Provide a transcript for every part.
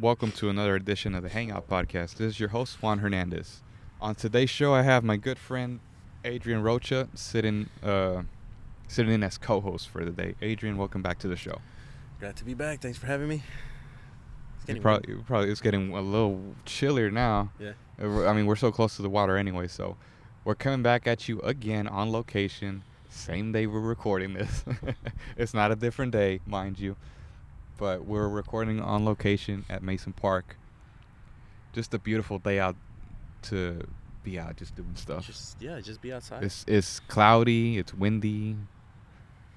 Welcome to another edition of the Hangout Podcast. This is your host, Juan Hernandez. On today's show, I have my good friend Adrian Rocha sitting uh, sitting in as co-host for the day. Adrian, welcome back to the show. Glad to be back. Thanks for having me. It's You getting probably, you probably it's getting a little chillier now. Yeah. Uh, I mean, we're so close to the water anyway, so we're coming back at you again on location. Same day we're recording this. it's not a different day, mind you, but we're recording on location at Mason Park. Just a beautiful day out to be out, just doing stuff. Just yeah, just be outside. It's it's cloudy, it's windy,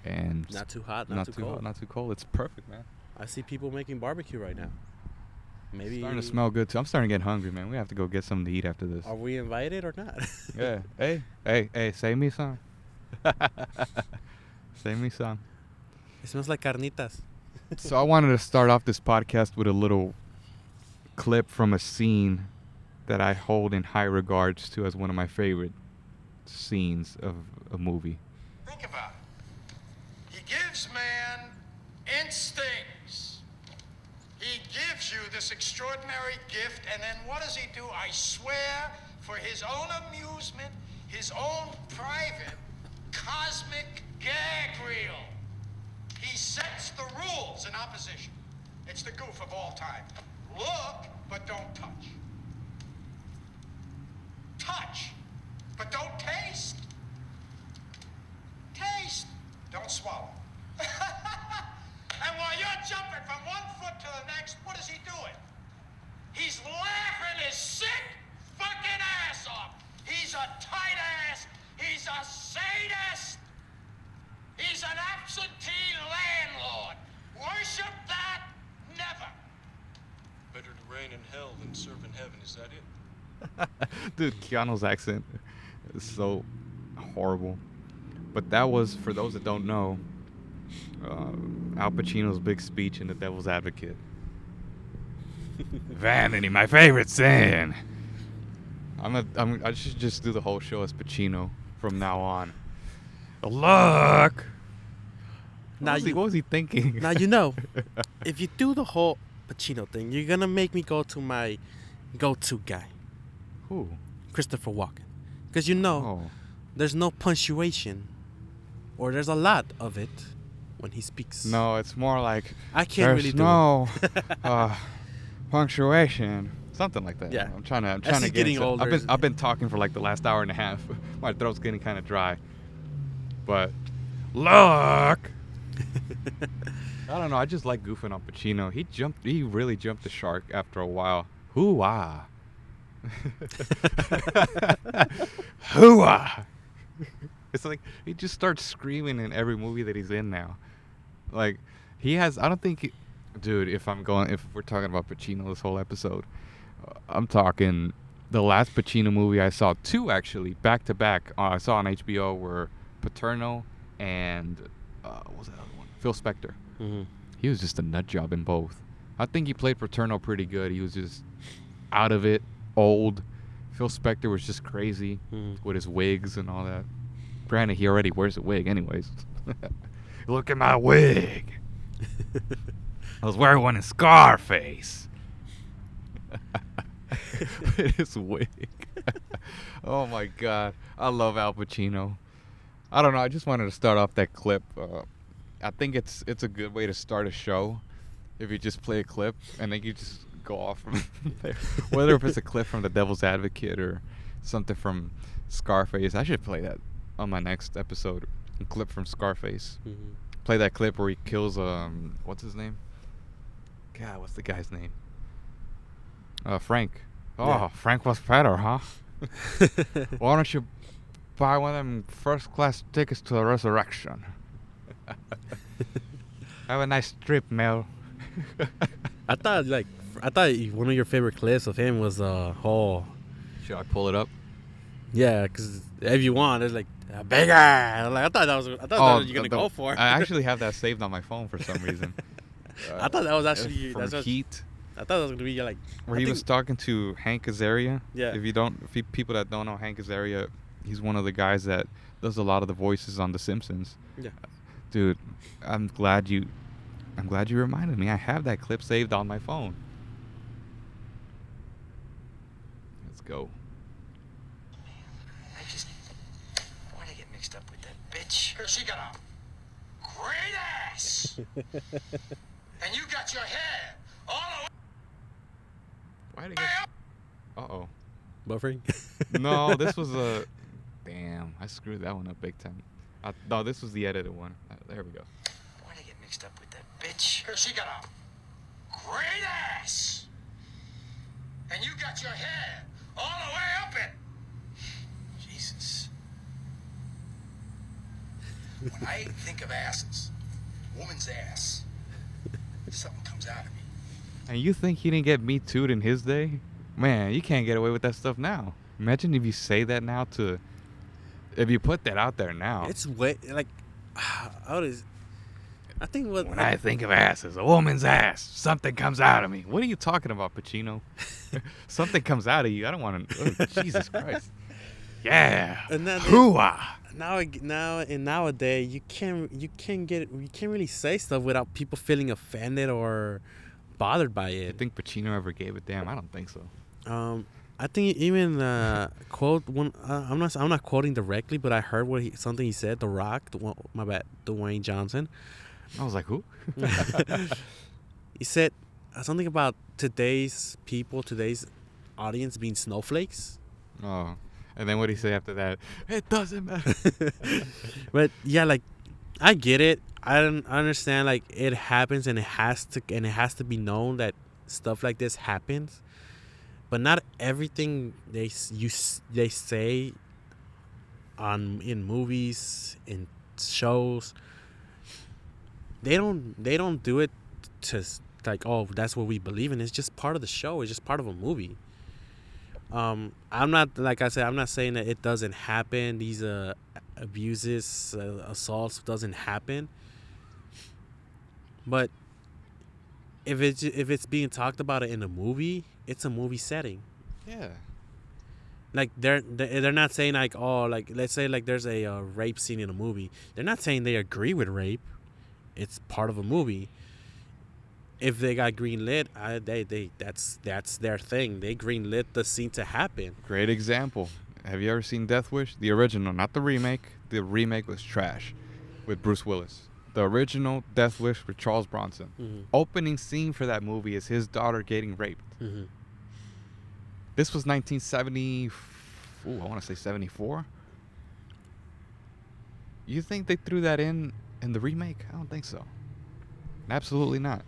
and not too hot, not, not too, too cold. hot, not too cold. It's perfect, man. I see people making barbecue right now. Maybe Starting to smell good too. I'm starting to get hungry, man. We have to go get something to eat after this. Are we invited or not? Yeah. Hey, hey, hey, save me some. save me some. it smells like carnitas. So I wanted to start off this podcast with a little clip from a scene that I hold in high regards to as one of my favorite scenes of a movie. Think about it. He gives man instincts. He gives you this extraordinary gift, and then what does he do? I swear, for his own amusement, his own private cosmic gag reel, he sets the rules in opposition. It's the goof of all time. Look, but don't touch. Touch, but don't taste. Taste, don't swallow. and while you're jumping from one foot to the next, what is he doing? He's laughing his sick fucking ass off. He's a tight ass. He's a sadist. He's an absentee landlord. Worship that? Never. Better to reign in hell than serve in heaven, is that it? Dude, Keanu's accent is so horrible. But that was, for those that don't know, uh, Al Pacino's big speech in The Devil's Advocate. Vanity, my favorite sin. I'm a, I'm, I should just do the whole show as Pacino from now on. Look. Now was, he, you- what was he thinking? now you know, if you do the whole Pacino thing, you're gonna make me go to my go-to guy, Who? Christopher Walken, because you know Oh. there's no punctuation, or there's a lot of it when he speaks. No, it's more like I can't there's really do no uh, punctuation, something like that. Yeah. I'm trying to. I'm As trying to get getting into- older, I've been I've been talking for like the last hour and a half. My throat's getting kind of dry. But look, I don't know. I just like goofing on Pacino. He jumped. He really jumped the shark after a while. Hoo ah. Hoo ah. It's like he just starts screaming in every movie that he's in now. Like he has. I don't think, he, dude. If I'm going, if we're talking about Pacino this whole episode, uh, I'm talking the last Pacino movie I saw two actually back to back. Uh, I saw on HBO were Paterno and uh, what was that other one? Phil Spector. Mhm. He was just a nut job in both. I think he played Paterno pretty good. He was just out of it, old. Phil Spector was just crazy Mhm. with his wigs and all that. Granted, he already wears a wig, anyways. Look at my wig. I was wearing one in Scarface. His wig. oh my god, I love Al Pacino. I don't know. I just wanted to start off that clip. Uh, I think it's it's a good way to start a show if you just play a clip and then you just go off from there. Whether if it's a clip from The Devil's Advocate or something from Scarface, I should play that on my next episode. A clip from Scarface. Mhm. Play that clip where he kills um what's his name? God, what's the guy's name? Uh, Frank. Oh, Yeah. Frank was better, huh? Why don't you buy one of them first class tickets to the resurrection? Have a nice trip, Mel. I thought like I thought one of your favorite clips of him was uh oh Should I pull it up? yeah because if you want it's like uh, bigger like I thought that was I thought that was what you're gonna the- go for I actually have that saved on my phone for some reason. I thought that was uh, actually from that's what, Heat, I thought that was gonna be like where I he think- was talking to Hank Azaria. Yeah. If you don't, if you, people that don't know Hank Azaria, he's one of the guys that does a lot of the voices on The Simpsons. yeah Dude, I'm glad you, I'm glad you reminded me. I have that clip saved on my phone. Let's go. I just. Why'd I get mixed up with that bitch? Here, she got a great ass! and you got your hair all the Why did way get? up! Uh oh. Buffering. No, this was a. Damn, I screwed that one up big time. I, no, this was the edited one. Uh, there we go. Why'd I get mixed up with that bitch? Here, she got a great ass! And you got your hair all the way up it! Jesus. When I think of asses, woman's ass, something comes out of me. And you think he didn't get me too'd in his day? Man, you can't get away with that stuff now. Imagine if you say that now to. If you put that out there now. It's way like. How does? I think what when I think of asses, a woman's ass, something comes out of me. What are you talking about, Pacino? something comes out of you. I don't want to. Oh, Jesus Christ. Yeah. And then- Hoo-ah. now now and nowadays you can't you can't get you can't really say stuff without people feeling offended or bothered by it. You think Pacino ever gave a damn? I don't think so. Um, I think even uh, quote one. Uh, I'm not I'm not quoting directly, but I heard what he, something he said. The Rock, the my bad, Dwayne Johnson. I was like, who? He said uh, something about today's people, today's audience being snowflakes. oh. And then what did he say after that? It doesn't matter. but yeah, like I get it. I don't I understand. Like it happens, and it has to, and it has to be known that stuff like this happens. But not everything they you they say on in movies in shows. They don't they don't do it to like oh that's what we believe in. It's just part of the show. It's just part of a movie. Um, I'm not like I said. I'm not saying that it doesn't happen. These uh abuses, uh, assaults doesn't happen. But if it's if it's being talked about in a movie, it's a movie setting. yeah. Like they're they're they're not saying like oh like let's say like there's a uh, rape scene in a movie. They're not saying they agree with rape. It's part of a movie. If they got green lit, I, they they that's that's their thing. They green lit the scene to happen. Great example. Have you ever seen Death Wish? The original, not the remake. The remake was trash with Bruce Willis. The original Death Wish with Charles Bronson. Mhm. Opening scene for that movie is his daughter getting raped. Mm-hmm. This was 1970. Ooh, I want to say 74. You think they threw that in in the remake? I don't think so. Absolutely not.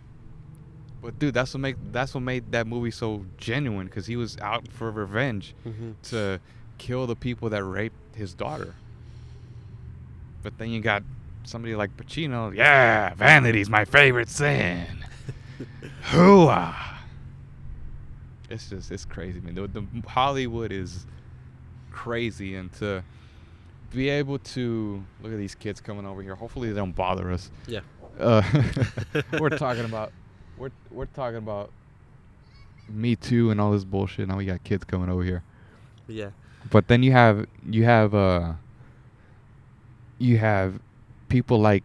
But dude, that's what make that's what made that movie so genuine because he was out for revenge Mm-hmm. to kill the people that raped his daughter. But then you got somebody like Pacino. Yeah, vanity's my favorite sin. Hooah! It's just it's crazy, man. The, the Hollywood is crazy, and to be able to look at these kids coming over here. Hopefully, they don't bother us. Yeah. Uh, we're talking about we're we're talking about Me Too and all this bullshit. Now we got kids coming over here. Yeah. But then you have you have uh you have people like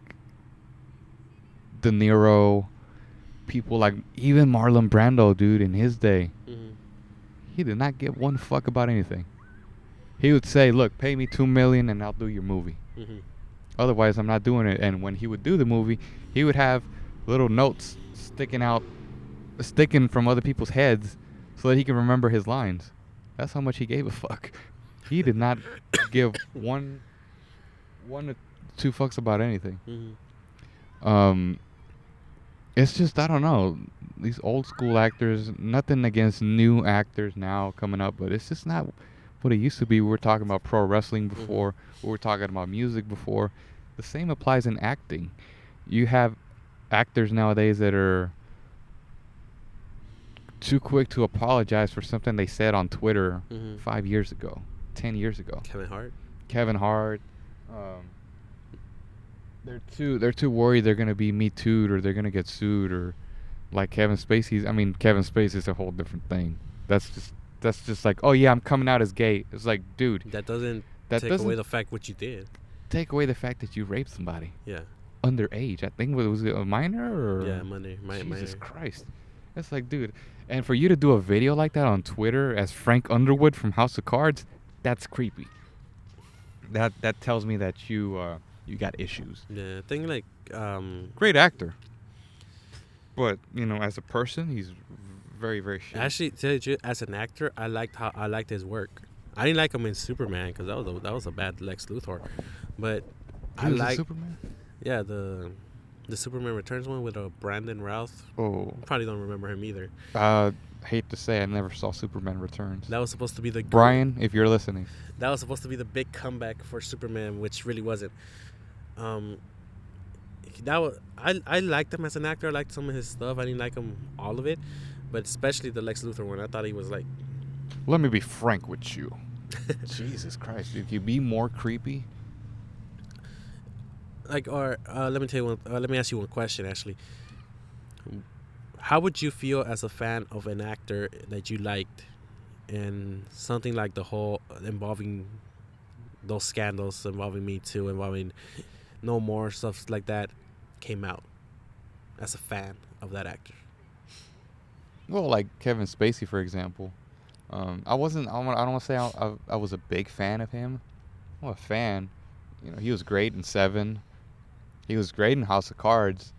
De Niro, people like even Marlon Brando, dude, in his day, Mm-hmm. he did not give one fuck about anything. He would say, "Look, pay me two million and I'll do your movie. Mm-hmm. Otherwise, I'm not doing it." And when he would do the movie, he would have little notes sticking out, sticking from other people's heads, so that he can remember his lines. That's how much he gave a fuck. He did not give one, one two fucks about anything. Mm-hmm. Um, it's just I don't know these old school actors. Nothing against new actors now coming up, but it's just not what it used to be. We were talking about pro wrestling before. We were talking about music before. The same applies in acting. You have actors nowadays that are too quick to apologize for something they said on Twitter Mhm. five years ago, ten years ago. Kevin Hart. Kevin Hart. Um, they're too they're too worried they're gonna be me too'd or they're gonna get sued or like Kevin Spacey's. I mean Kevin Spacey's a whole different thing. That's just that's just like oh yeah I'm coming out as gay. It's like dude That doesn't that take doesn't away the fact what you did. take away the fact that you raped somebody Yeah. underage. I think was it a minor or Yeah, Monday. My, Jesus minor. Christ. It's like, dude, and for you to do a video like that on Twitter as Frank Underwood from House of Cards, that's creepy. That that tells me that you uh, you got issues. Yeah, I think like um Great actor, but you know, as a person, he's very very shitty. actually tell you as an actor, I liked how I liked his work. I didn't like him in Superman because that was a, that was a bad Lex Luthor, but He I like Superman. yeah the the Superman Returns one with uh, Brandon Routh. Oh, Probably don't remember him either. uh, hate to say, I never saw Superman Returns. That was supposed to be the Brian, if you're listening, that was supposed to be the big comeback for Superman, which really wasn't. Um, that was I I liked him as an actor. I liked some of his stuff. I didn't like him all of it, but especially the Lex Luthor one. I thought he was like let me be frank with you. Jesus Christ, dude, can you be more creepy? like or uh, let me tell you one. Uh, let me ask you one question actually. How would you feel as a fan of an actor that you liked, and something like the whole involving those scandals involving Me Too, involving No More stuff like that, came out as a fan of that actor? Well, like Kevin Spacey, for example. Um, I wasn't. I don't want to say I, I, I was a big fan of him. I'm a fan. You know, he was great in Seven. He was great in House of Cards.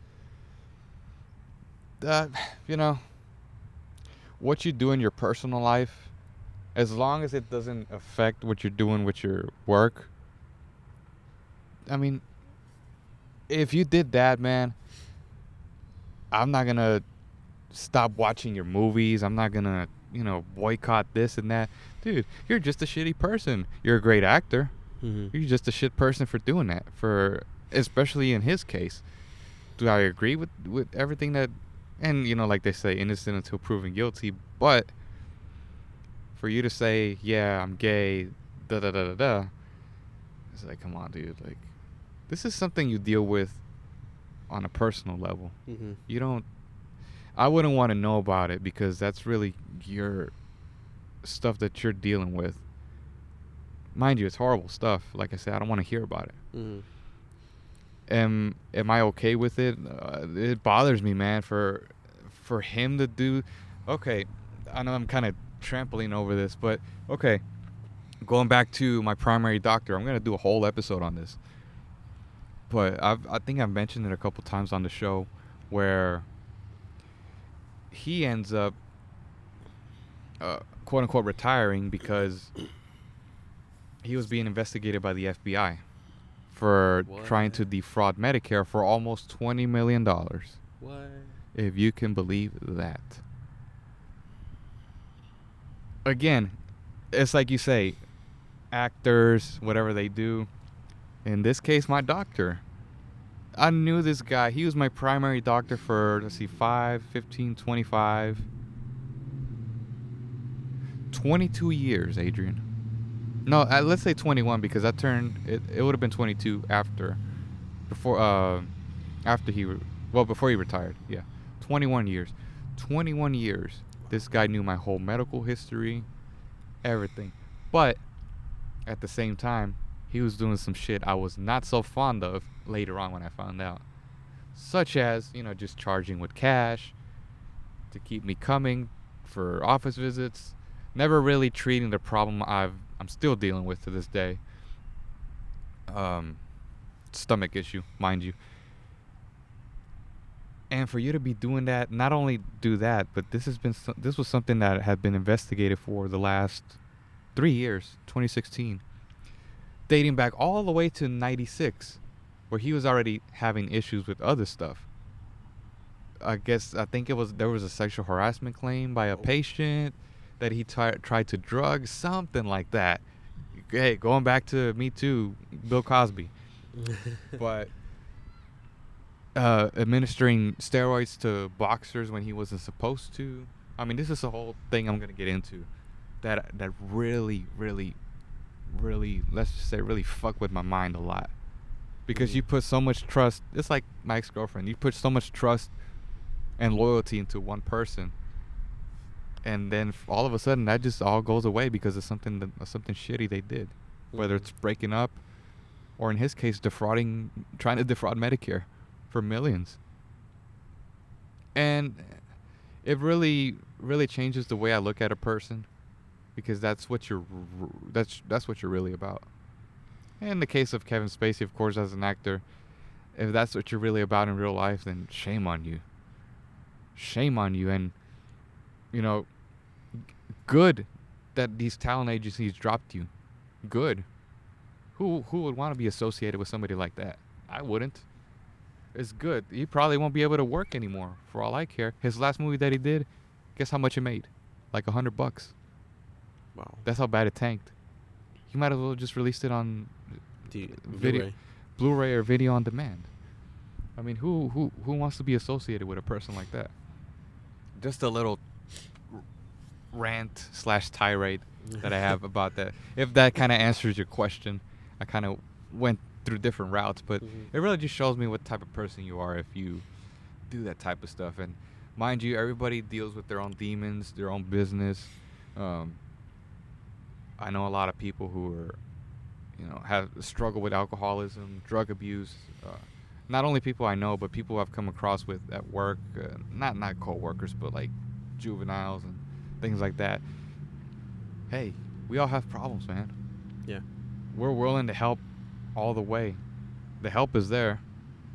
Uh, you know, what you do in your personal life, as long as it doesn't affect what you're doing with your work. I mean, if you did that, man, I'm not gonna stop watching your movies. I'm not gonna, you know, boycott this and that. Dude, you're just a shitty person. You're a great actor. Mm-hmm. You're just a shit person for doing that. For especially in his case. Do I agree with with everything that and you know, like they say, innocent until proven guilty, but for you to say, Yeah, I'm gay, da da da da da it's like, come on, dude, like this is something you deal with on a personal level. Mm-hmm. you don't i wouldn't want to know about it because that's really your stuff that you're dealing with. Mind you it's horrible stuff. Like i said i don't want to hear about it. Mm-hmm. am am i okay with it? Uh, it bothers me man for for him to do okay i know i'm kind of trampling over this but okay going back to my primary doctor i'm going to do a whole episode on this but I've, i think i've mentioned it a couple times on the show where he ends up uh, quote unquote retiring because he was being investigated by the FBI for trying to defraud Medicare for almost twenty million dollars. What? If you can believe that. Again, it's like you say, actors, whatever they do. In this case, my doctor. I knew this guy. He was my primary doctor for, let's see, 5, 15, 25, 22 years, Adrian. No, uh, let's say 21 because I turned, it, it would have been 22 after, before, uh, after he, re- well, before he retired. Yeah. 21 years. 21 years. This guy knew my whole medical history, everything. But at the same time, he was doing some shit I was not so fond of later on when I found out. Such as, you know, just charging with cash to keep me coming for office visits. Never really treating the problem I've I'm still dealing with to this day. Um stomach issue, mind you. And for you to be doing that, not only do that, but this has been this was something that had been investigated for the last 3 years, 2016 dating back all the way to 96 where he was already having issues with other stuff. I guess i think it was there was a sexual harassment claim by a patient that he tri- tried to drug something like that. Hey going back to me too bill cosby. But uh, administering steroids to boxers when he wasn't supposed to. I mean this is a whole thing i'm gonna get into that that really really really let's just say really fuck with my mind a lot because Mhm. you put so much trust it's like my ex-girlfriend you put so much trust and loyalty into one person and then all of a sudden that just all goes away because of something that, something shitty they did whether Mhm. it's breaking up or in his case defrauding trying to defraud medicare for millions and it really really changes the way I look at a person because that's what you're that's that's what you're really about. In the case of Kevin Spacey, of course, as an actor, if that's what you're really about in real life, then shame on you. Shame on you, and you know, good that these talent agencies dropped you. Good. Who who would want to be associated with somebody like that? I wouldn't. It's good. He probably won't be able to work anymore, for all I care. His last movie that he did, guess how much it made? Like a hundred bucks. Wow. That's how bad it tanked. He might as well just released it on The Video- Blu-ray. Blu-ray or video on demand. I mean, who who who wants to be associated with a person like that? Just a little rant slash tirade that I have about that. If that kind of answers your question, I kind of went through different routes, but Mhm. it really just shows me what type of person you are if you do that type of stuff. And mind you, everybody deals with their own demons, their own business. Um, I know a lot of people who are, you know, have struggle with alcoholism, drug abuse. Uh, not only people I know, but people I've come across with at work. Uh, not not co-workers, but like juveniles and things like that. Hey, we all have problems, man. Yeah. We're willing to help all the way. The help is there.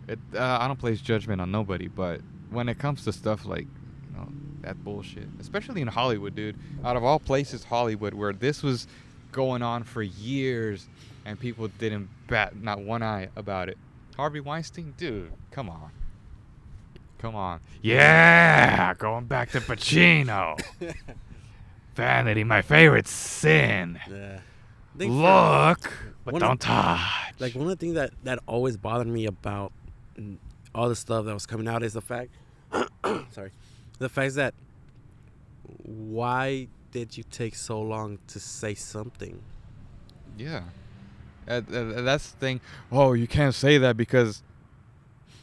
It, uh, I don't place judgment on nobody, but when it comes to stuff like, you know, that bullshit, especially in Hollywood, dude. Out of all places, Hollywood, where this was going on for years and people didn't bat not one eye about it. Harvey Weinstein, dude, come on. Come on. Yeah, going back to Pacino. Vanity, my favorite sin. Yeah. Look, but don't touch. like one of the things that that always bothered me about all the stuff that was coming out is the fact sorry the fact that why did you take so long to say something Yeah. Uh, uh, that's the thing. Oh, you can't say that because.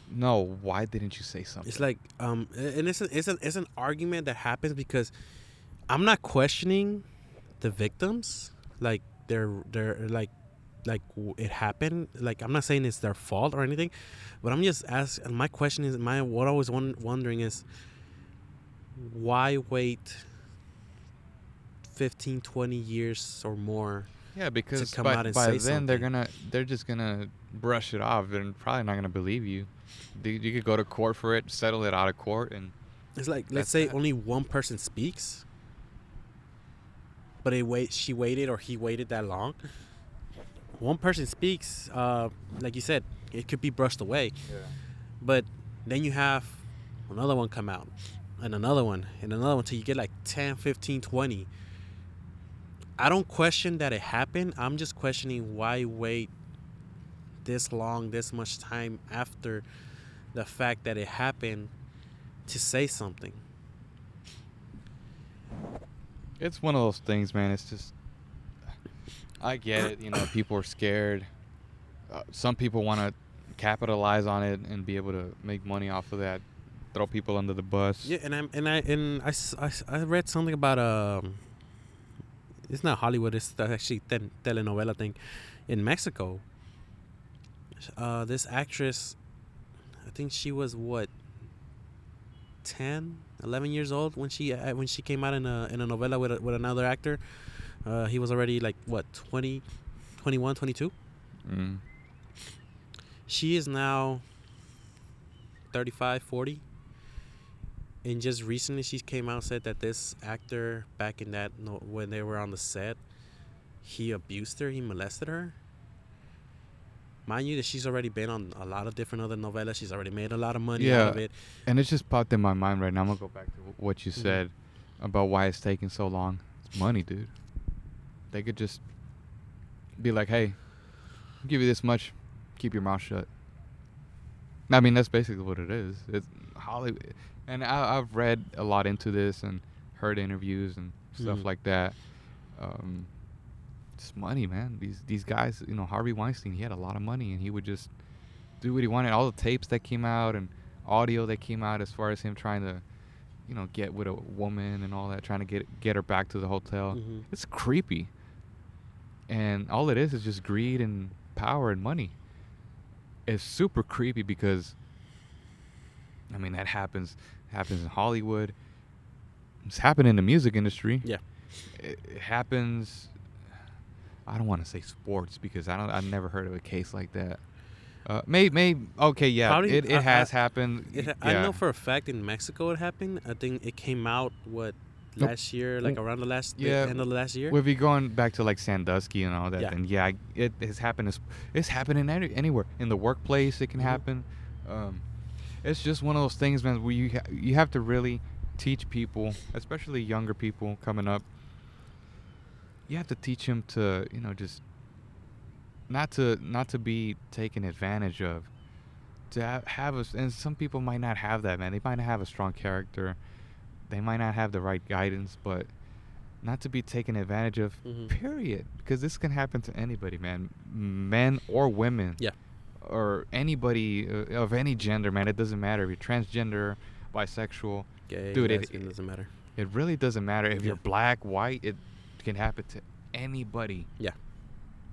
No, why didn't you say something? it's like um and it's a, it's an it's an argument that happens because i'm not questioning the victims like they're they're like like it happened like i'm not saying it's their fault or anything but i'm just asking my question is my what i was won- wondering is why wait 15 20 years or more yeah, because come by, out and by then they're gonna they're just gonna brush it off. They're probably not gonna believe you. You could go to court for it, settle it out of court, and It's like let's say that. only one person speaks, but it wait she waited or he waited that long. One person speaks, uh, like you said, it could be brushed away. Yeah. But then you have another one come out, and another one, and another one till you get like 10, 15, 20. I don't question that it happened. I'm just questioning why wait this long, this much time after the fact that it happened to say something. it's one of those things, man. It's just I get it. You know, people are scared. Uh, some people want to capitalize on it and be able to make money off of that. Throw people under the bus. Yeah, and I and I and I, I I read something about um. It's not Hollywood. It's actually tel- telenovela thing, in Mexico. Uh, this actress, I think she was what. 10, 11 years old when she uh, when she came out in a in a novela with a, with another actor. Uh, he was already like what 20, 21, 22. Mm. She is now 35, 40. And just recently, she came out and said that this actor, back in that, when they were on the set, he abused her, he molested her. Mind you, that she's already been on a lot of different other novelas. She's already made a lot of money out of it. And it just popped in my mind right now. I'm gonna go back to what you Mhm. said about why it's taking so long. It's money, dude. They could just be like, "Hey, I'll give you this much. Keep your mouth shut." I mean, that's basically what it is. It's Hollywood, and I, I've read a lot into this and heard interviews and stuff Mhm. like that. Um, it's money, man. These these guys, you know, Harvey Weinstein, he had a lot of money, and he would just do what he wanted. All the tapes that came out and audio that came out as far as him trying to, you know, get with a woman and all that, trying to get get her back to the hotel. Mhm. It's creepy. And all it is is just greed and power and money. It's super creepy because I mean that happens happens in Hollywood. it's happened in the music industry. Yeah. It, it happens. I don't want to say sports because I don't. I've never heard of a case like that. Uh, maybe, maybe. Okay, yeah, it, it I- has I- happened. It, yeah. I know for a fact in Mexico it happened. I think it came out what Nope. last year, like around the last the Yeah. end of the last year. Well, if you're going back to like Sandusky and all that, Yeah. then yeah, it has happened. It's, it's happening any, anywhere in the workplace. It can Mhm. happen. Um, it's just one of those things, man. Where you ha- you have to really teach people, especially younger people coming up. You have to teach them to, you know, just not to not to be taken advantage of. To have, have a, and some people might not have that, man. They might not have a strong character. They might not have the right guidance, but not to be taken advantage of. Mhm. Period. Because this can happen to anybody, man, men or women. Yeah. Or anybody uh, of any gender, man. It doesn't matter if you're transgender, bisexual. Gay, Dude, it- lesbian, doesn't matter. It really doesn't matter if Yeah. you're black, white. It can happen to anybody. Yeah.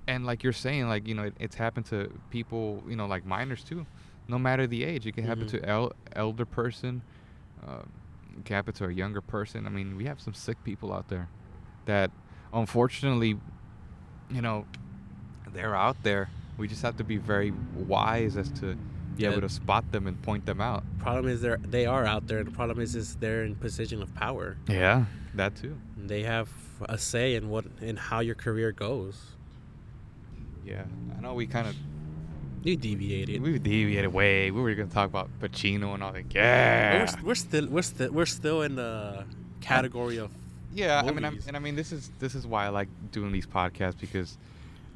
And like you're saying, like you know, it, it's happened to people, you know, like minors too. No matter the age, it can happen Mhm. to el- elder person. Um, it can happen to a younger person. I mean, we have some sick people out there that, unfortunately, you know, they're out there. We just have to be very wise as to be Yeah. able to spot them and point them out. Problem is they're they are out there. The problem is is they're in position of power. Yeah, that too. They have a say in what in how your career goes. Yeah, I know we kind of You deviated. we deviated way. We were gonna talk about Pacino and all that. Yeah, We're, we're still we're still we're still in the category of yeah. I mean, I'm, and I mean, this is this is why I like doing these podcasts because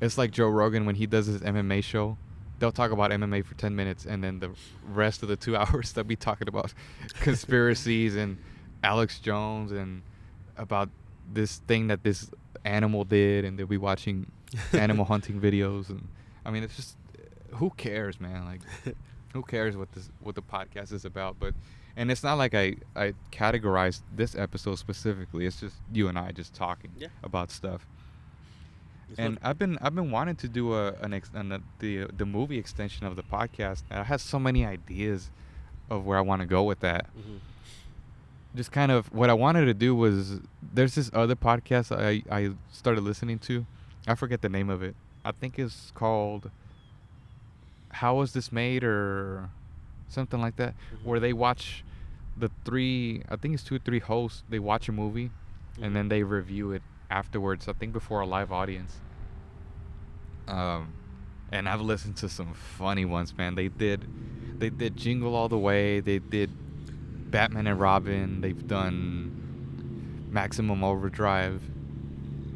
it's like Joe Rogan when he does his MMA show. They'll talk about MMA for ten minutes, and then the rest of the two hours they'll be talking about conspiracies and Alex Jones and about this thing that this animal did, and they'll be watching animal hunting videos. And I mean, it's just who cares, man? Like, who cares what this what the podcast is about? But and it's not like I I categorized this episode specifically. It's just you and I just talking Yeah. about stuff. It's And I've been I've been wanting to do a an, ex, an a, the the movie extension of the podcast. I have so many ideas of where I want to go with that. Mhm. Just kind of what I wanted to do was there's this other podcast I I started listening to. I forget the name of it. I think it's called How Was This Made or something like that, Mhm. where they watch the three. I think it's two or three hosts. They watch a movie and Mhm. then they review it afterwards. I think before a live audience. Um, and I've listened to some funny ones, man. They did, they did Jingle All the Way. They did Batman and Robin. They've done Maximum Overdrive,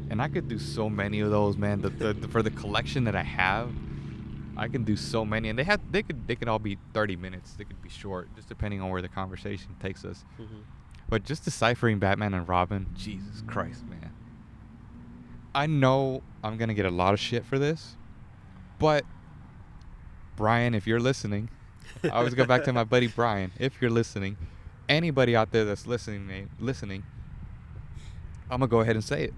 and I could do so many of those, man. The, the, the- for the collection that I have, I can do so many, and they had they could they could all be 30 minutes. They could be short, just depending on where the conversation takes us. Mhm. But just deciphering Batman and Robin, Jesus Christ, man. I know I'm gonna get a lot of shit for this, but Brian, if you're listening, I always go back to my buddy Brian. If you're listening, anybody out there that's listening, listening, I'm gonna go ahead and say it.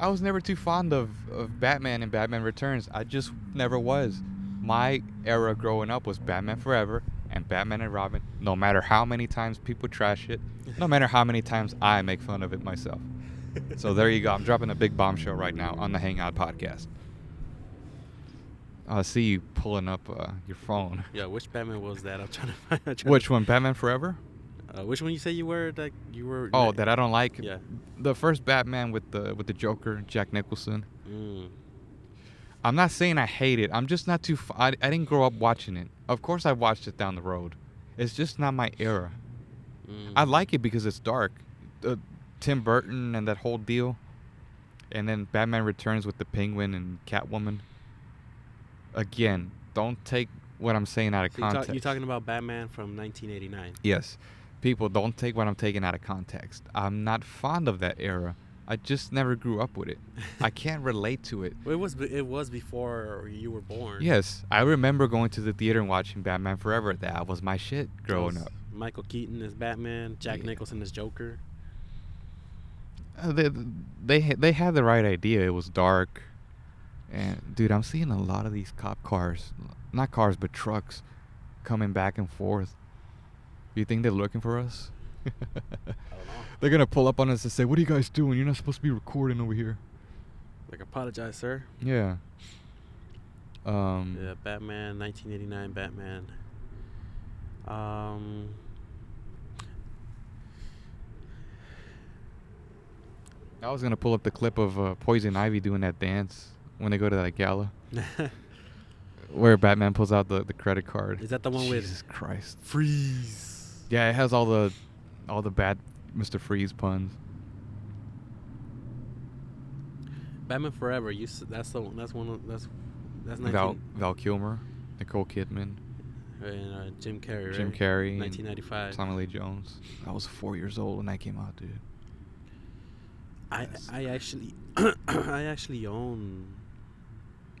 I was never too fond of, of Batman and Batman Returns. I just never was. My era growing up was Batman Forever and Batman and Robin. No matter how many times people trash it, no matter how many times I make fun of it myself. So there you go. I'm dropping a big bombshell right now on the Hangout podcast. I see you pulling up uh, your phone. Yeah, which Batman was that? I'm trying to find. I'm trying Which to- one? Batman Forever? Uh, which one you say you were? Like you were? Oh, that I don't like. Yeah. The first Batman with the with the Joker, Jack Nicholson. Mm. I'm not saying I hate it. I'm just not too. F- I, I didn't grow up watching it. Of course, I watched it down the road. It's just not my era. Mm. I like it because it's dark. Uh, Tim Burton and that whole deal. And then Batman Returns with the Penguin and Catwoman. Again, don't take what I'm saying out of So you talk, context. you talking about Batman from 1989? yes. People, don't take what I'm taking out of context. I'm not fond of that era. I just never grew up with it. I can't relate to it. Well, it was it was before you were born. Yes, I remember going to the theater and watching Batman Forever. That was my shit growing up. Michael Keaton as Batman, Jack Yeah. Nicholson as Joker. Uh, they they they had the right idea. It was dark, and dude, I'm seeing a lot of these cop cars, not cars but trucks, coming back and forth. You think they're looking for us? I don't know. They're gonna pull up on us and say, "What are you guys doing? You're not supposed to be recording over here." Like, apologize, sir. Yeah. Um. Yeah, Batman, 1989 Batman. Um, I was gonna pull up the clip of uh, Poison Ivy doing that dance when they go to that gala, where Batman pulls out the, the credit card. is that the one with Jesus Christ. freeze? Yeah, it has all the all the bad Mr. Freeze puns. Batman Forever. You s- that's the one- that's one of, that's that's 19, Val Val Kilmer, Nicole Kidman, and uh, Jim Carrey. Jim right? Carrey, 1995. Tommy Lee Jones. I was four years old when that came out, dude. I I actually I actually own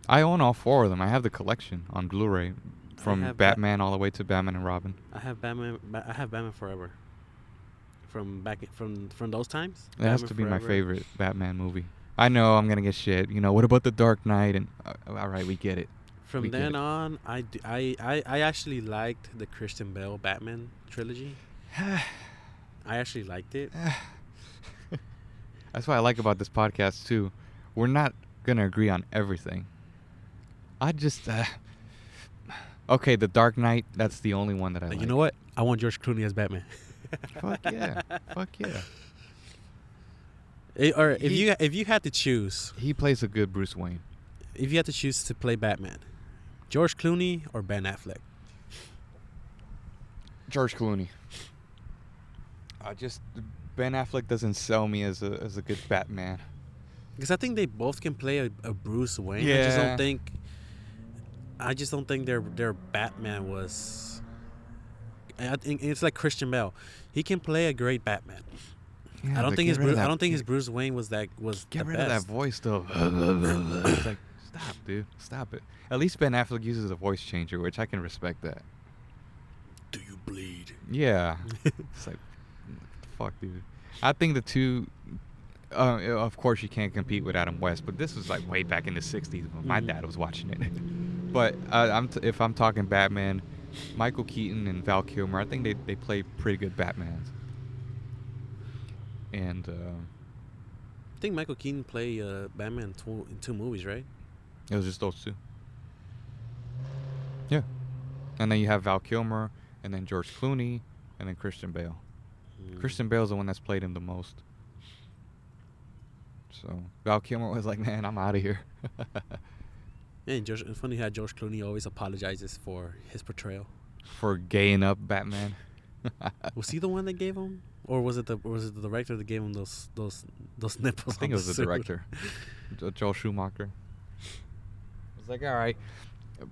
I own all four of them. I have the collection on Blu-ray, from have Bat- Batman all the way to Batman and Robin. I have Batman Ba- I have Batman Forever. From back from from those times. That has to be my favorite Batman movie. I know I'm gonna get shit. You know what about the Dark Knight? And uh, all right, we get it. From We get then it. on, I, d- I, I, I actually liked the Christian Bale Batman trilogy. I actually liked it. That's what I like about this podcast too. We're not gonna agree on everything. I just uh, okay. The Dark Knight. That's the only one that I Like, like. you know what? I want George Clooney as Batman. Fuck yeah. Fuck yeah. Eh, or if He- you if you had to choose, He plays a good Bruce Wayne. if you had to choose to play Batman, George Clooney or Ben Affleck? George Clooney. I just Ben Affleck doesn't sell me as a as a good Batman. Because I think they both can play a, a Bruce Wayne. Yeah. I just don't think. I just don't think their their Batman was. I think it's like Christian Bale. He can play a great Batman. Yeah, I don't think his Bruce, I don't think his Bruce Wayne was that was Get rid best. of that voice though. it's like stop, dude. Stop it. At least Ben Affleck uses a voice changer, which I can respect that. Do you bleed? Yeah. it's like fuck, dude. I think the two uh, of course you can't compete with Adam West, but this was like way back in the 60s when my Mhm. dad was watching it. but uh, I'm t- if I'm talking Batman, Michael Keaton and Val Kilmer, I think they they play pretty good Batmans. And uh, I think Michael Keaton played uh, Batman in two, in two movies, right? It was just those two. Yeah. And then you have Val Kilmer, and then George Clooney, and then Christian Bale. Mm. Christian Bale's the one that's played him the most. So Val Kilmer was like, "Man, I'm out of here." Yeah, it's funny how George Clooney always apologizes for his portrayal. For gaying up Batman. Was he the one that gave him, or was it the or was it the director that gave him those those those nipples? I think it was the suit? director, Jo- Joel Schumacher. I was like, all right,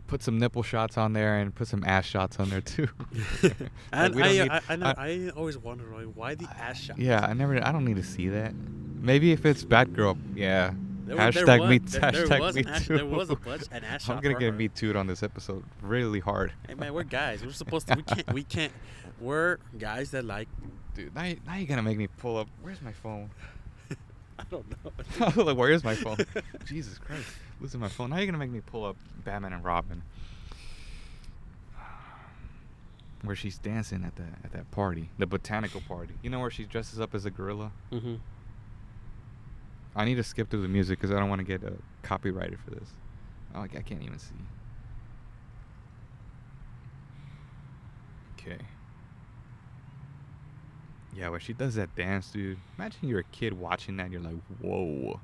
put some nipple shots on there and put some ass shots on there too. And don't I, need- I, I, know, I- always wondered like, why the ass shots. Yeah, I never. I don't need to see that. Maybe if it's Batgirl, yeah. There wa- there hashtag was- me. there- there hashtag was me ass- too. there was a bunch- an ass I'm gonna get her. me too on this episode really hard. Hey man, we're guys. We're supposed to. We can't. We can't. We're guys that like. Dude, now, you- now you're gonna make me pull up. Where's my phone? I don't know. like, where's my phone? Jesus Christ, losing my phone. Now you're gonna make me pull up Batman and Robin, where she's dancing at that at that party, the botanical party. You know where she dresses up as a gorilla. hmm I need to skip through the music because I don't want to get uh, copyrighted for this. Oh, I can't even see. Okay. Yeah, when she does that dance, dude. Imagine you're a kid watching that. and You're like, whoa.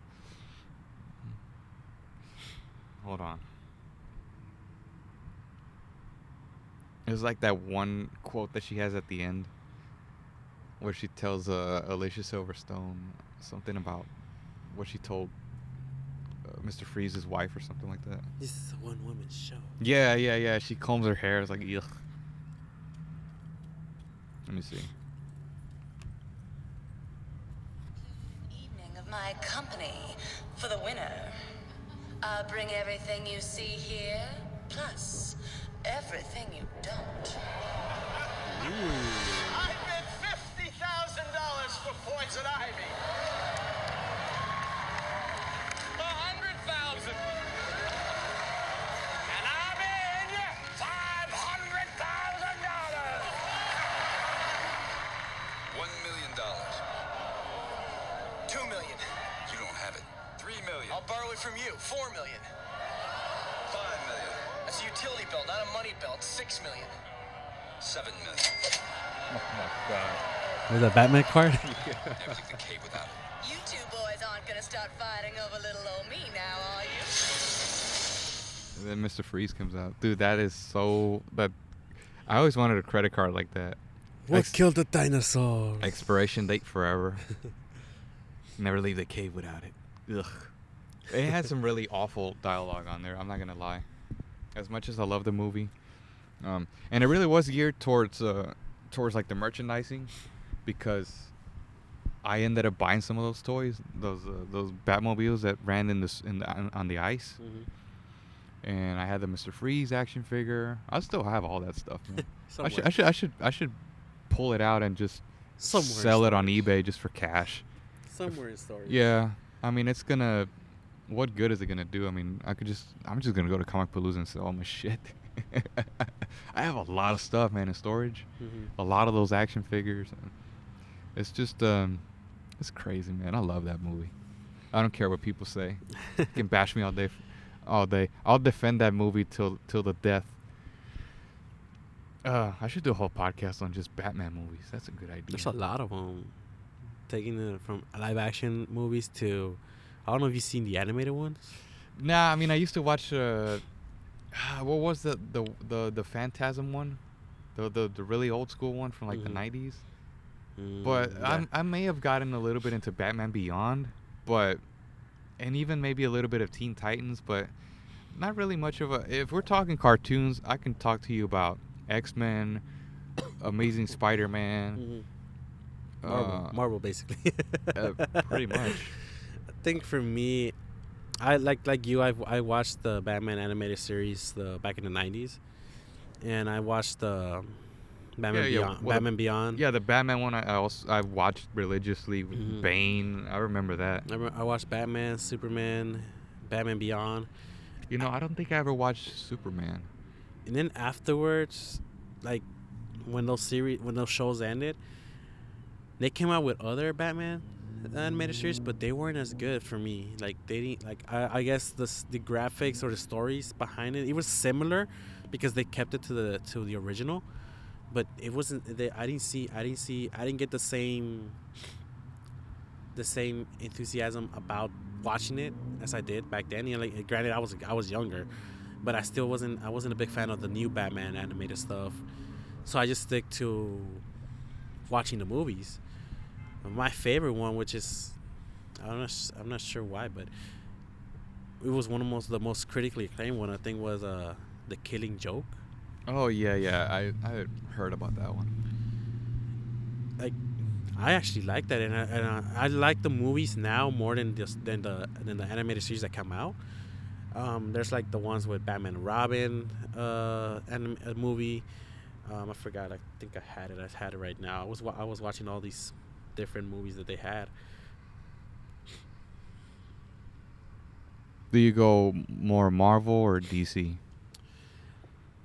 Hold on. It's like that one quote that she has at the end, where she tells uh, Alicia Silverstone something about what she told uh, Mr. Freeze's wife or something like that. This is a one woman show. Yeah, yeah, yeah. She combs her hair. It's like, ugh. Let me see. Evening of my company for the winner. I'll bring everything you see here, plus everything you don't. I bid $50,000 for Poison Ivy. I'll borrow it from you. Four million. Five million. That's a utility bill, not a money bill. It's six million. Seven million. Oh my god. There's a Batman card. Never leave the cave without it. You two boys aren't gonna start fighting over little old me now, are you? And then Mr. Freeze comes out. Dude, that is so that I always wanted a credit card like that. what Ex- killed the dinosaur? Expiration date forever. Never leave the cave without it. Ugh. It had some really awful dialogue on there. I'm not gonna lie. As much as I love the movie, um, and it really was geared towards uh, towards like the merchandising, because I ended up buying some of those toys, those uh, those Batmobiles that ran in this in the, on, on the ice, Mhm. and I had the Mr. Freeze action figure. I still have all that stuff. Man. I should I should I should I should pull it out and just Somewhere sell it on eBay just for cash. Somewhere in storage. Yeah, I mean it's gonna. What good is it gonna do? I mean, I could just. I'm just gonna go to Comicpalooza and sell all my shit. I have a lot of stuff, man, in storage. Mhm. A lot of those action figures. It's just, um, it's crazy, man. I love that movie. I don't care what people say. You can bash me all day, all day. I'll defend that movie till till the death. Uh, I should do a whole podcast on just Batman movies. That's a good idea. There's a lot of them. Taking it from live action movies to, I don't know if you've seen the animated ones. Nah, I mean I used to watch. Uh, what was the the the the Phantasm one, the the the really old school one from like Mhm. the '90s. Mm, But yeah. I'm, I may have gotten a little bit into Batman Beyond, but and even maybe a little bit of Teen Titans, but not really much of a. If we're talking cartoons, I can talk to you about X Men, Amazing Spider-Man. Mhm. Marvel, uh, Marvel basically. uh, pretty much. I think for me, I like like you. I I watched the Batman animated series the back in the '90s, and I watched the Batman Yeah, yeah, Beyond. well, Batman Beyond. Yeah, the Batman one I I also I watched religiously. with Mhm. Bane, I remember that. I, I watched Batman, Superman, Batman Beyond, You know, I don't think I ever watched Superman. and then afterwards, like when those series when those shows ended, they came out with other Batman animated series, but they weren't as good for me. Like they didn't like I, I guess the the graphics or the stories behind it, it was similar because they kept it to the to the original, but it wasn't. They, I didn't see I didn't see I didn't get the same the same enthusiasm about watching it as I did back then. You know, like granted I was I was younger, but I still wasn't I wasn't a big fan of the new Batman animated stuff. So I just stick to watching the movies. My favorite one, which is I'm not I'm not sure why, but it was one of the most the most critically acclaimed one. I think was uh the Killing Joke. Oh yeah, yeah. I I heard about that one. Like I actually like that, and I, and I, I like the movies now more than just than the than the animated series that come out. Um, there's like the ones with Batman and Robin, uh, anim- a movie. Um, I forgot. I think I had it. I had it right now. I was wa- I was watching all these different movies that they had. Do you go more Marvel or DC?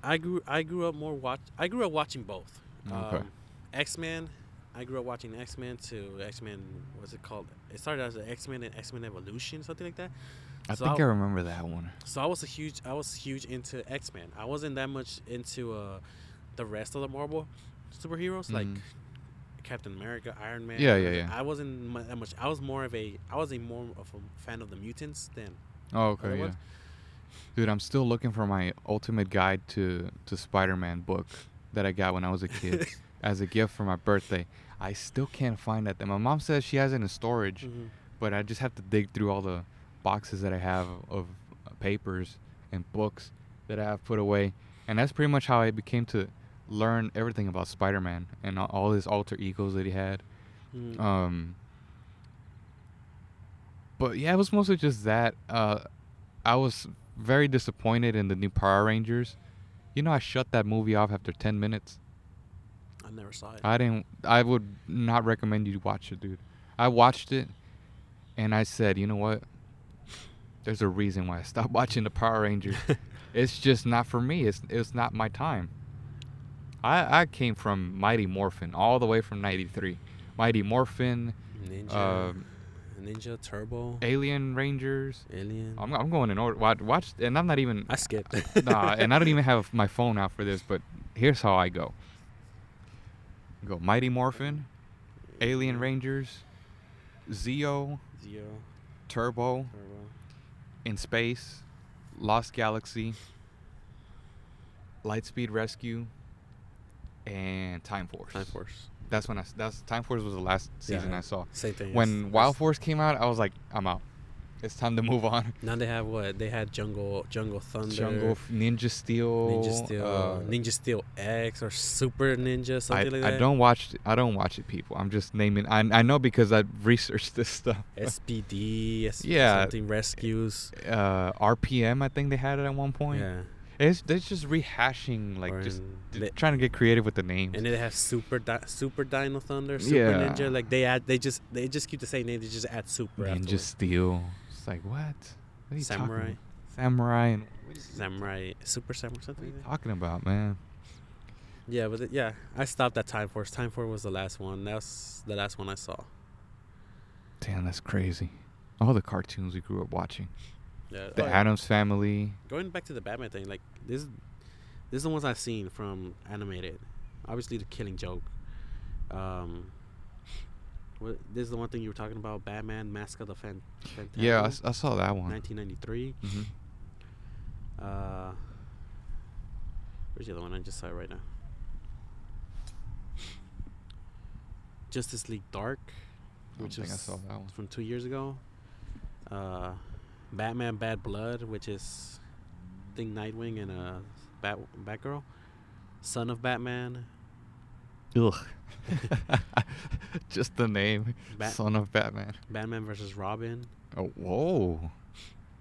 I grew I grew up more watch. I grew up watching both. Okay. Um, X Men. I grew up watching X Men to X Men. What's it called? It started as X Men and X Men Evolution, something like that. I So think I remember that one. So I was a huge I was huge into X Men. I wasn't that much into uh, the rest of the Marvel superheroes like Mhm. Captain America, Iron Man. Yeah, yeah, yeah. I wasn't that much. I was more of a I was a more of a fan of the mutants than Oh, okay, yeah. ones? Dude, I'm still looking for my ultimate guide to to Spider-Man book that I got when I was a kid as a gift for my birthday. I still can't find that. thing. My mom says she has it in storage, Mhm. but I just have to dig through all the boxes that I have of uh, papers and books that I have put away. And that's pretty much how I became to learn everything about Spider-Man and all- his alter egos that he had. Mhm. Um, but yeah, it was mostly just that. Uh, I was very disappointed in the new Power Rangers. You know, I shut that movie off after 10 minutes. I never saw it. I didn't. I would not recommend you to watch it, dude. I watched it, and I said, you know what? There's a reason why I stopped watching the Power Rangers. it's just not for me. It's it's not my time. I I came from Mighty Morphin all the way from '93. Mighty Morphin, Ninja. um, Ninja Turbo, Alien Rangers. Alien. I'm, I'm going in order. Watch, watch, and I'm not even. I skipped. nah, and I don't even have my phone out for this, but here's how I go. Go Mighty Morphin, Alien Rangers, Zeo, Zero Turbo, Turbo. In Space, Lost Galaxy, Lightspeed Rescue, and Time Force. Time Force. That's when I. That's Time Force was the last season Yeah, I saw. Same thing. When as- Wild Force came out, I was like, I'm out. It's time to move on. Now they have what? They had Jungle Jungle Thunder. Jungle Ninja Steel. Ninja Steel, uh, Ninja Steel X or Super Ninja, I, something like that. I don't watch I don't watch it people. I'm just naming I I know because I researched this stuff. SPD, S- Yeah. something rescues. Uh RPM I think they had it at one point. Yeah, It's they're just rehashing like Or just they- trying to get creative with the names. and they have Super Di- Super Dino Thunder, Super Yeah. Ninja. Like they add, they just they just keep the same name. They just add Super. Ninja afterwards. Steel. It's like what? What are you Samurai. Samurai and what are you Samurai, Super Samurai, what are something. you like that. talking about, man? Yeah, but it- yeah, I stopped at Time Force. Time Force was the last one. That's the last one I saw. Damn, that's crazy. All the cartoons we grew up watching. Yeah, The oh. Addams Family. going back to the Batman thing, like this, this is the ones I've seen from animated. Obviously, the Killing Joke. Um, what, this is the one thing you were talking about, Batman: Mask of the Fan-. Yeah, I saw that one. 1993. hmm Uh, where's the other one? I just saw it right now. Justice League Dark, which think I saw that one. from two years ago. Uh, Batman Bad Blood, which is I think Nightwing and uh, Bat Batgirl. Son of Batman. Ugh. Just the name, Bat- Son of Batman. Batman versus Robin. Oh, whoa!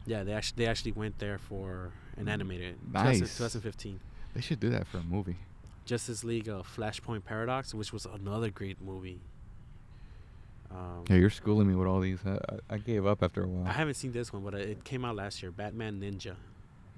Yeah, they actually they actually went there for an animated. Nice. 2015. They should do that for a movie. Justice League uh, Flashpoint Paradox, which was another great movie. Um, Yeah, you're schooling me with all these. I, I- gave up after a while. I haven't seen this one, but uh, it came out last year. Batman Ninja.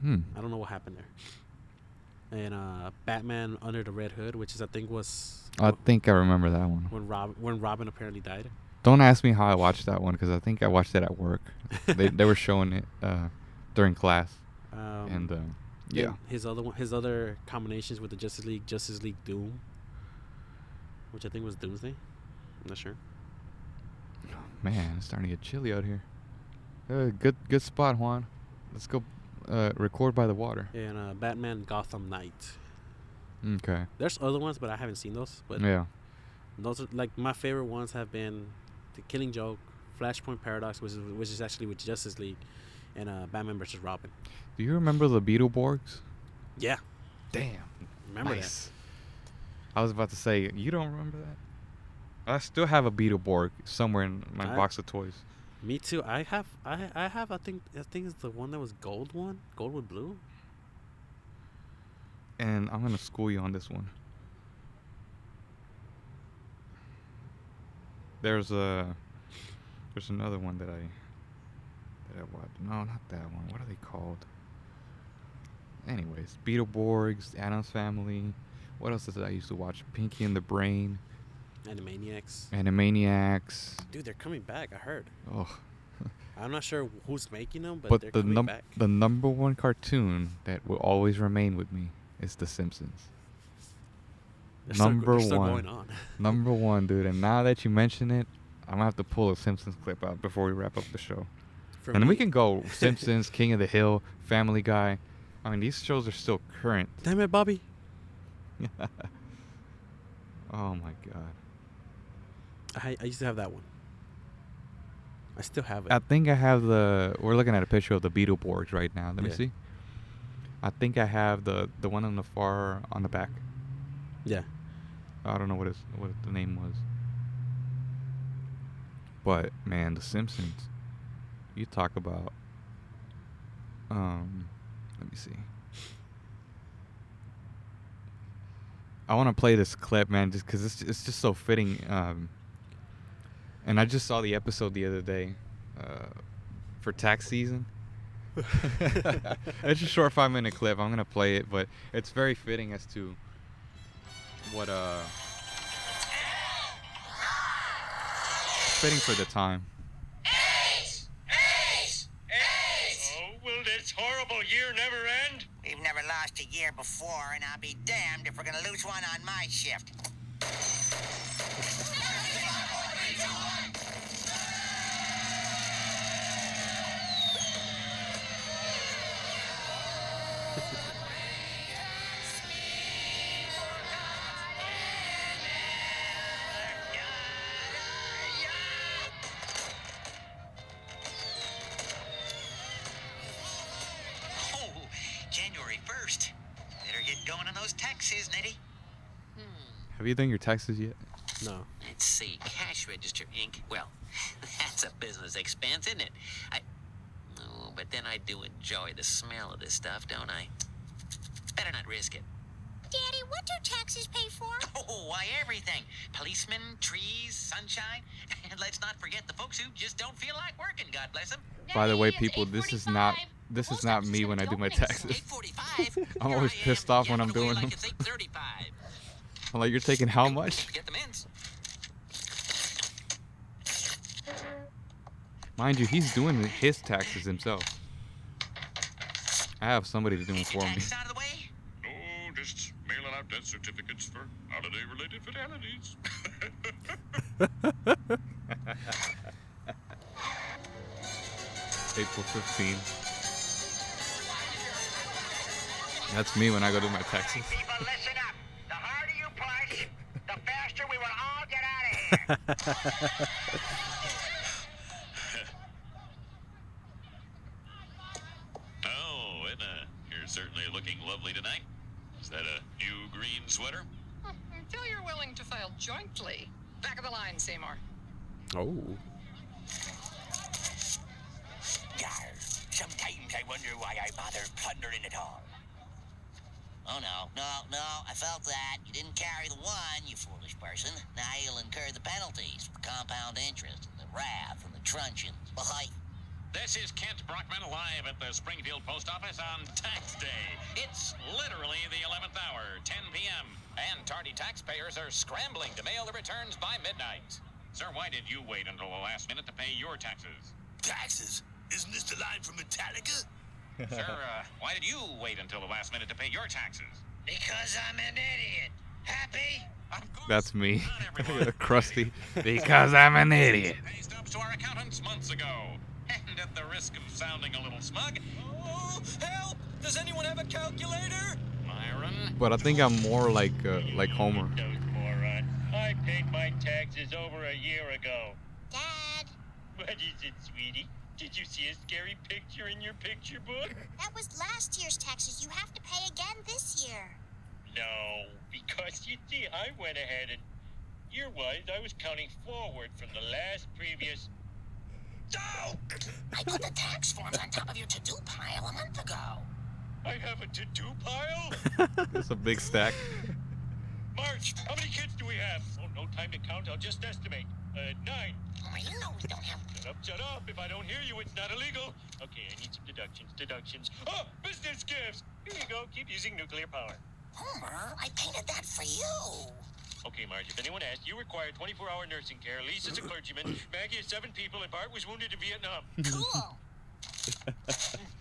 Hmm. I don't know what happened there. And uh, Batman Under the Red Hood, which is I think was I think I remember that one. when Rob when Robin apparently died. Don't ask me how I watched that one because I think I watched it at work. they they were showing it uh, during class, Um, and uh, yeah, his other one, his other combinations with the Justice League, Justice League Doom, which I think was Doomsday. I'm not sure. Man, it's starting to get chilly out here. Uh, good good spot, Juan. Let's go uh, record by the water. And uh, Batman Gotham Knight. Okay. There's other ones, but I haven't seen those. But Yeah. those are like my favorite ones have been the Killing Joke, Flashpoint Paradox, which is which is actually with Justice League, and uh, Batman versus Robin. Do you remember the Beetleborgs? Yeah, Damn. remember nice. I was about to say, you don't remember that? I still have a Beetleborg somewhere in my I- box of toys. Me too. I have I I have I think I think it's the one that was gold one, gold with blue. And I'm gonna school you on this one. There's a there's another one that I that I watched. No, not that one. What are they called? Anyways, Beetleborgs, Addams Family. What else did I used to watch? Pinky and the Brain, Animaniacs. Animaniacs. Dude, they're coming back. I heard. Oh, I'm not sure who's making them, but, but they're the coming num- the number one cartoon that will always remain with me is The Simpsons. They're number still one. going on. Number one, dude. And now that you mention it, I'm gonna have to pull a Simpsons clip out before we wrap up the show. For and we can go Simpsons, King of the Hill, Family Guy. I mean, these shows are still current. Damn it, Bobby. oh my god. I I used to have that one. I still have it. I think I have the. We're looking at a picture of the Beetleborgs right now. Let me see. I think I have the the one on the far on the back. yeah. I don't know what his what the name was. But man, The Simpsons. You talk about. Um, let me see. I want to play this clip, man, just because it's it's just so fitting. Um, and I just saw the episode the other day uh, for tax season. it's a short five minute clip. I'm gonna play it, but it's very fitting as to what uh fitting for the time. Oh, will this horrible year never end? We've never lost a year before, and I'll be damned if we're gonna lose one on my shift. Have you done your taxes yet? No. Let's see, cash register ink. Well, that's a business expense, isn't it? I. Oh, but then I do enjoy the smell of this stuff, don't I? Better not risk it. Daddy, what do taxes pay for? Oh, why everything? Policemen, trees, sunshine, and let's not forget the folks who just don't feel like working. God bless them. By the way, people, this is not this is not me when I do my taxes. I'm always pissed off when I'm doing them. Like it's eight thirty-five. I'm like, you're taking how much? Get the mints. Mind you, he's doing his taxes himself. I have somebody to do them for me. Out of the way. No, just mailing out death certificates for holiday-related fatalities. April 15. That's me when I go do my taxes. People, listen up. The harder you push, the faster we will all get out of here. oh, Edna, you're certainly looking lovely tonight. Is that a new green sweater? Hmm, until you're willing to file jointly. Back of the line, Seymour. Oh. Yar, sometimes I wonder why I bother plundering at all. Oh no, no, no! I felt that. You didn't carry the one, you foolish person. Now you'll incur the penalties, the compound interest, and the wrath, and the truncheons. Bye. This is Kent Brockman live at the Springfield Post Office on Tax Day. It's literally the 11th hour, 10 p.m., and tardy taxpayers are scrambling to mail the returns by midnight. Sir, why did you wait until the last minute to pay your taxes? Taxes? Isn't this the line from Metallica? Sir, uh, why did you wait until the last minute to pay your taxes? Because I'm an idiot. Happy? Of course, That's me. not everyone. Krusty. Because I'm an idiot. Pay stubs to our accountants months ago. And at the risk of sounding a little smug, Oh, help! Does anyone have a calculator? Myron, But I think I'm more like uh, like Homer. Moron. I paid my taxes over a year ago. Dad, What is it, sweetie? Did you see a scary picture in your picture book? that was last year's taxes. You have to pay again this year. No, because you see, I went ahead and year-wise, I was counting forward from the last previous. I put the tax forms on top of your to-do pile a month ago. I have a to-do pile. It's a big stack. Marge, how many kids do we have? Oh, no time to count. I'll just estimate. Uh, nine. Oh, you know we don't have... Shut up, shut up. If I don't hear you, it's not illegal. Okay, I need some deductions. Deductions. Oh, business gifts. Here you go. Keep using nuclear power. Homer, I painted that for you. Okay, Marge, if anyone asks, you require 24-hour nursing care. Lisa's a clergyman. Maggie has seven people, and Bart was wounded in Vietnam. Cool.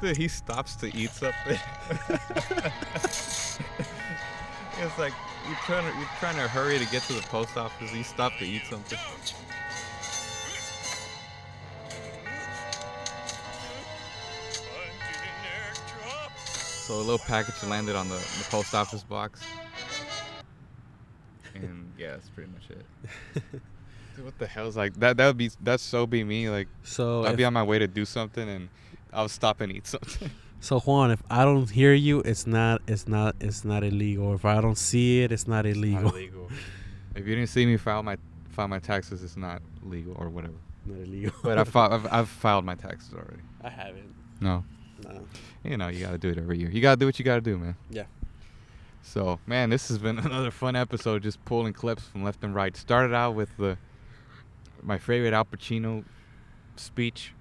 Dude, he stops to eat something. it's like you're trying to you're trying to hurry to get to the post office. You stop to eat something. Don't. Punch it in there, drop. So a little package landed on the, the post office box. And yeah, that's pretty much it. Dude, what the hell's like that? That would be that's so be me. Like So I'd if, be on my way to do something and I'll stop and eat something. so Juan, if I don't hear you, it's not it's not it's not illegal. If I don't see it, it's not illegal. Illegal. If you didn't see me file my file my taxes, it's not legal or whatever. Not illegal. But I fi- I've, I've filed my taxes already. I haven't. No, No. you know you gotta do it every year. You gotta do what you gotta do, man. Yeah. So man, this has been another fun episode, just pulling clips from left and right. Started out with the my favorite Al Pacino speech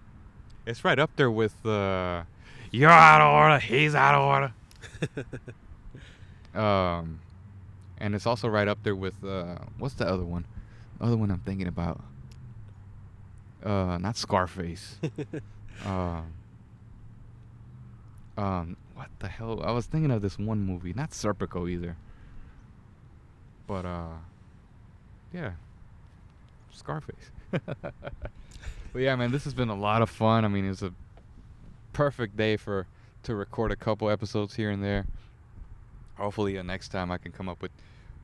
It's right up there with uh, "You're out of order, he's out of order." um, and it's also right up there with uh, what's the other one? The other one I'm thinking about. Uh, not Scarface. um, um, what the hell? I was thinking of this one movie, not Serpico either. But uh, yeah, Scarface. but yeah, man, this has been a lot of fun. I mean, it's a perfect day for to record a couple episodes here and there. Hopefully, uh, next time I can come up with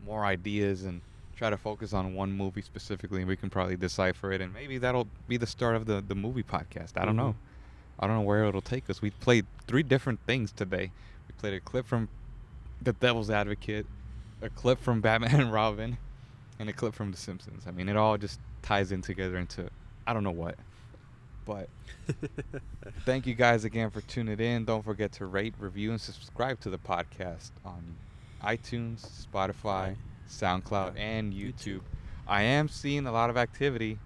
more ideas and try to focus on one movie specifically, and we can probably decipher it, and maybe that'll be the start of the the movie podcast. I don't know. I don't know where it'll take us. We played three different things today. We played a clip from The Devil's Advocate, a clip from Batman and Robin, and a clip from The Simpsons. I mean, it all just ties in together into I don't know what. But thank you guys again for tuning in. Don't forget to rate, review, and subscribe to the podcast on iTunes, Spotify, SoundCloud, and YouTube. I am seeing a lot of activity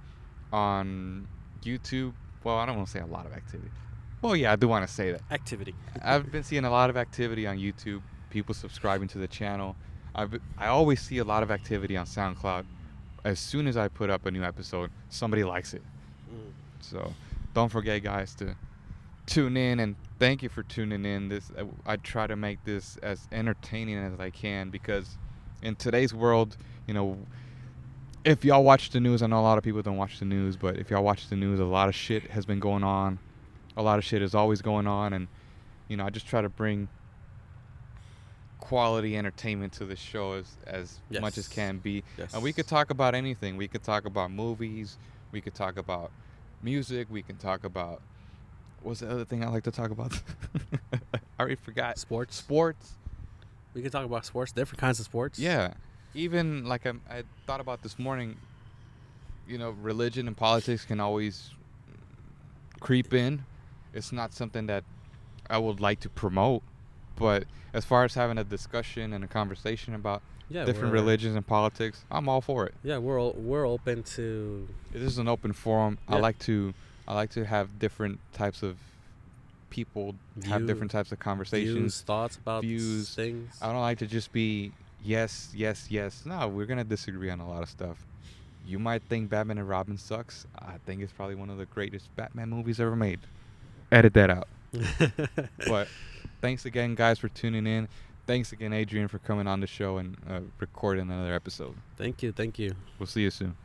on YouTube. Well, I don't want to say a lot of activity. Well, yeah, I do want to say that. Activity. I've been seeing a lot of activity on YouTube, people subscribing to the channel. I've, I always see a lot of activity on SoundCloud. As soon as I put up a new episode, somebody likes it. Mm. So don't forget, guys, to tune in and thank you for tuning in. This I, I try to make this as entertaining as I can because in today's world, you know, if y'all watch the news, I know a lot of people don't watch the news, but if y'all watch the news, a lot of shit has been going on. A lot of shit is always going on, and you know, I just try to bring quality entertainment to the show as as much as can be. Yes. And we could talk about anything. We could talk about movies. We could talk about music. We can talk about what's the other thing I like to talk about? I already forgot. Sports. Sports. We can talk about sports, different kinds of sports. Yeah. Even like I, I thought about this morning, you know, religion and politics can always creep in. It's not something that I would like to promote, but as far as having a discussion and a conversation about Yeah, different religions and politics, I'm all for it. Yeah, we're o- we're open to. This is an open forum. I like to I like to have different types of people have different types of conversations, views, thoughts about views, things. I don't like to just be yes, yes, yes. No, we're gonna disagree on a lot of stuff. You might think Batman and Robin sucks. I think it's probably one of the greatest Batman movies ever made. Edit that out. but thanks again, guys, for tuning in. Thanks again, Adrian, for coming on the show and uh, recording another episode. Thank you, thank you. We'll see you soon.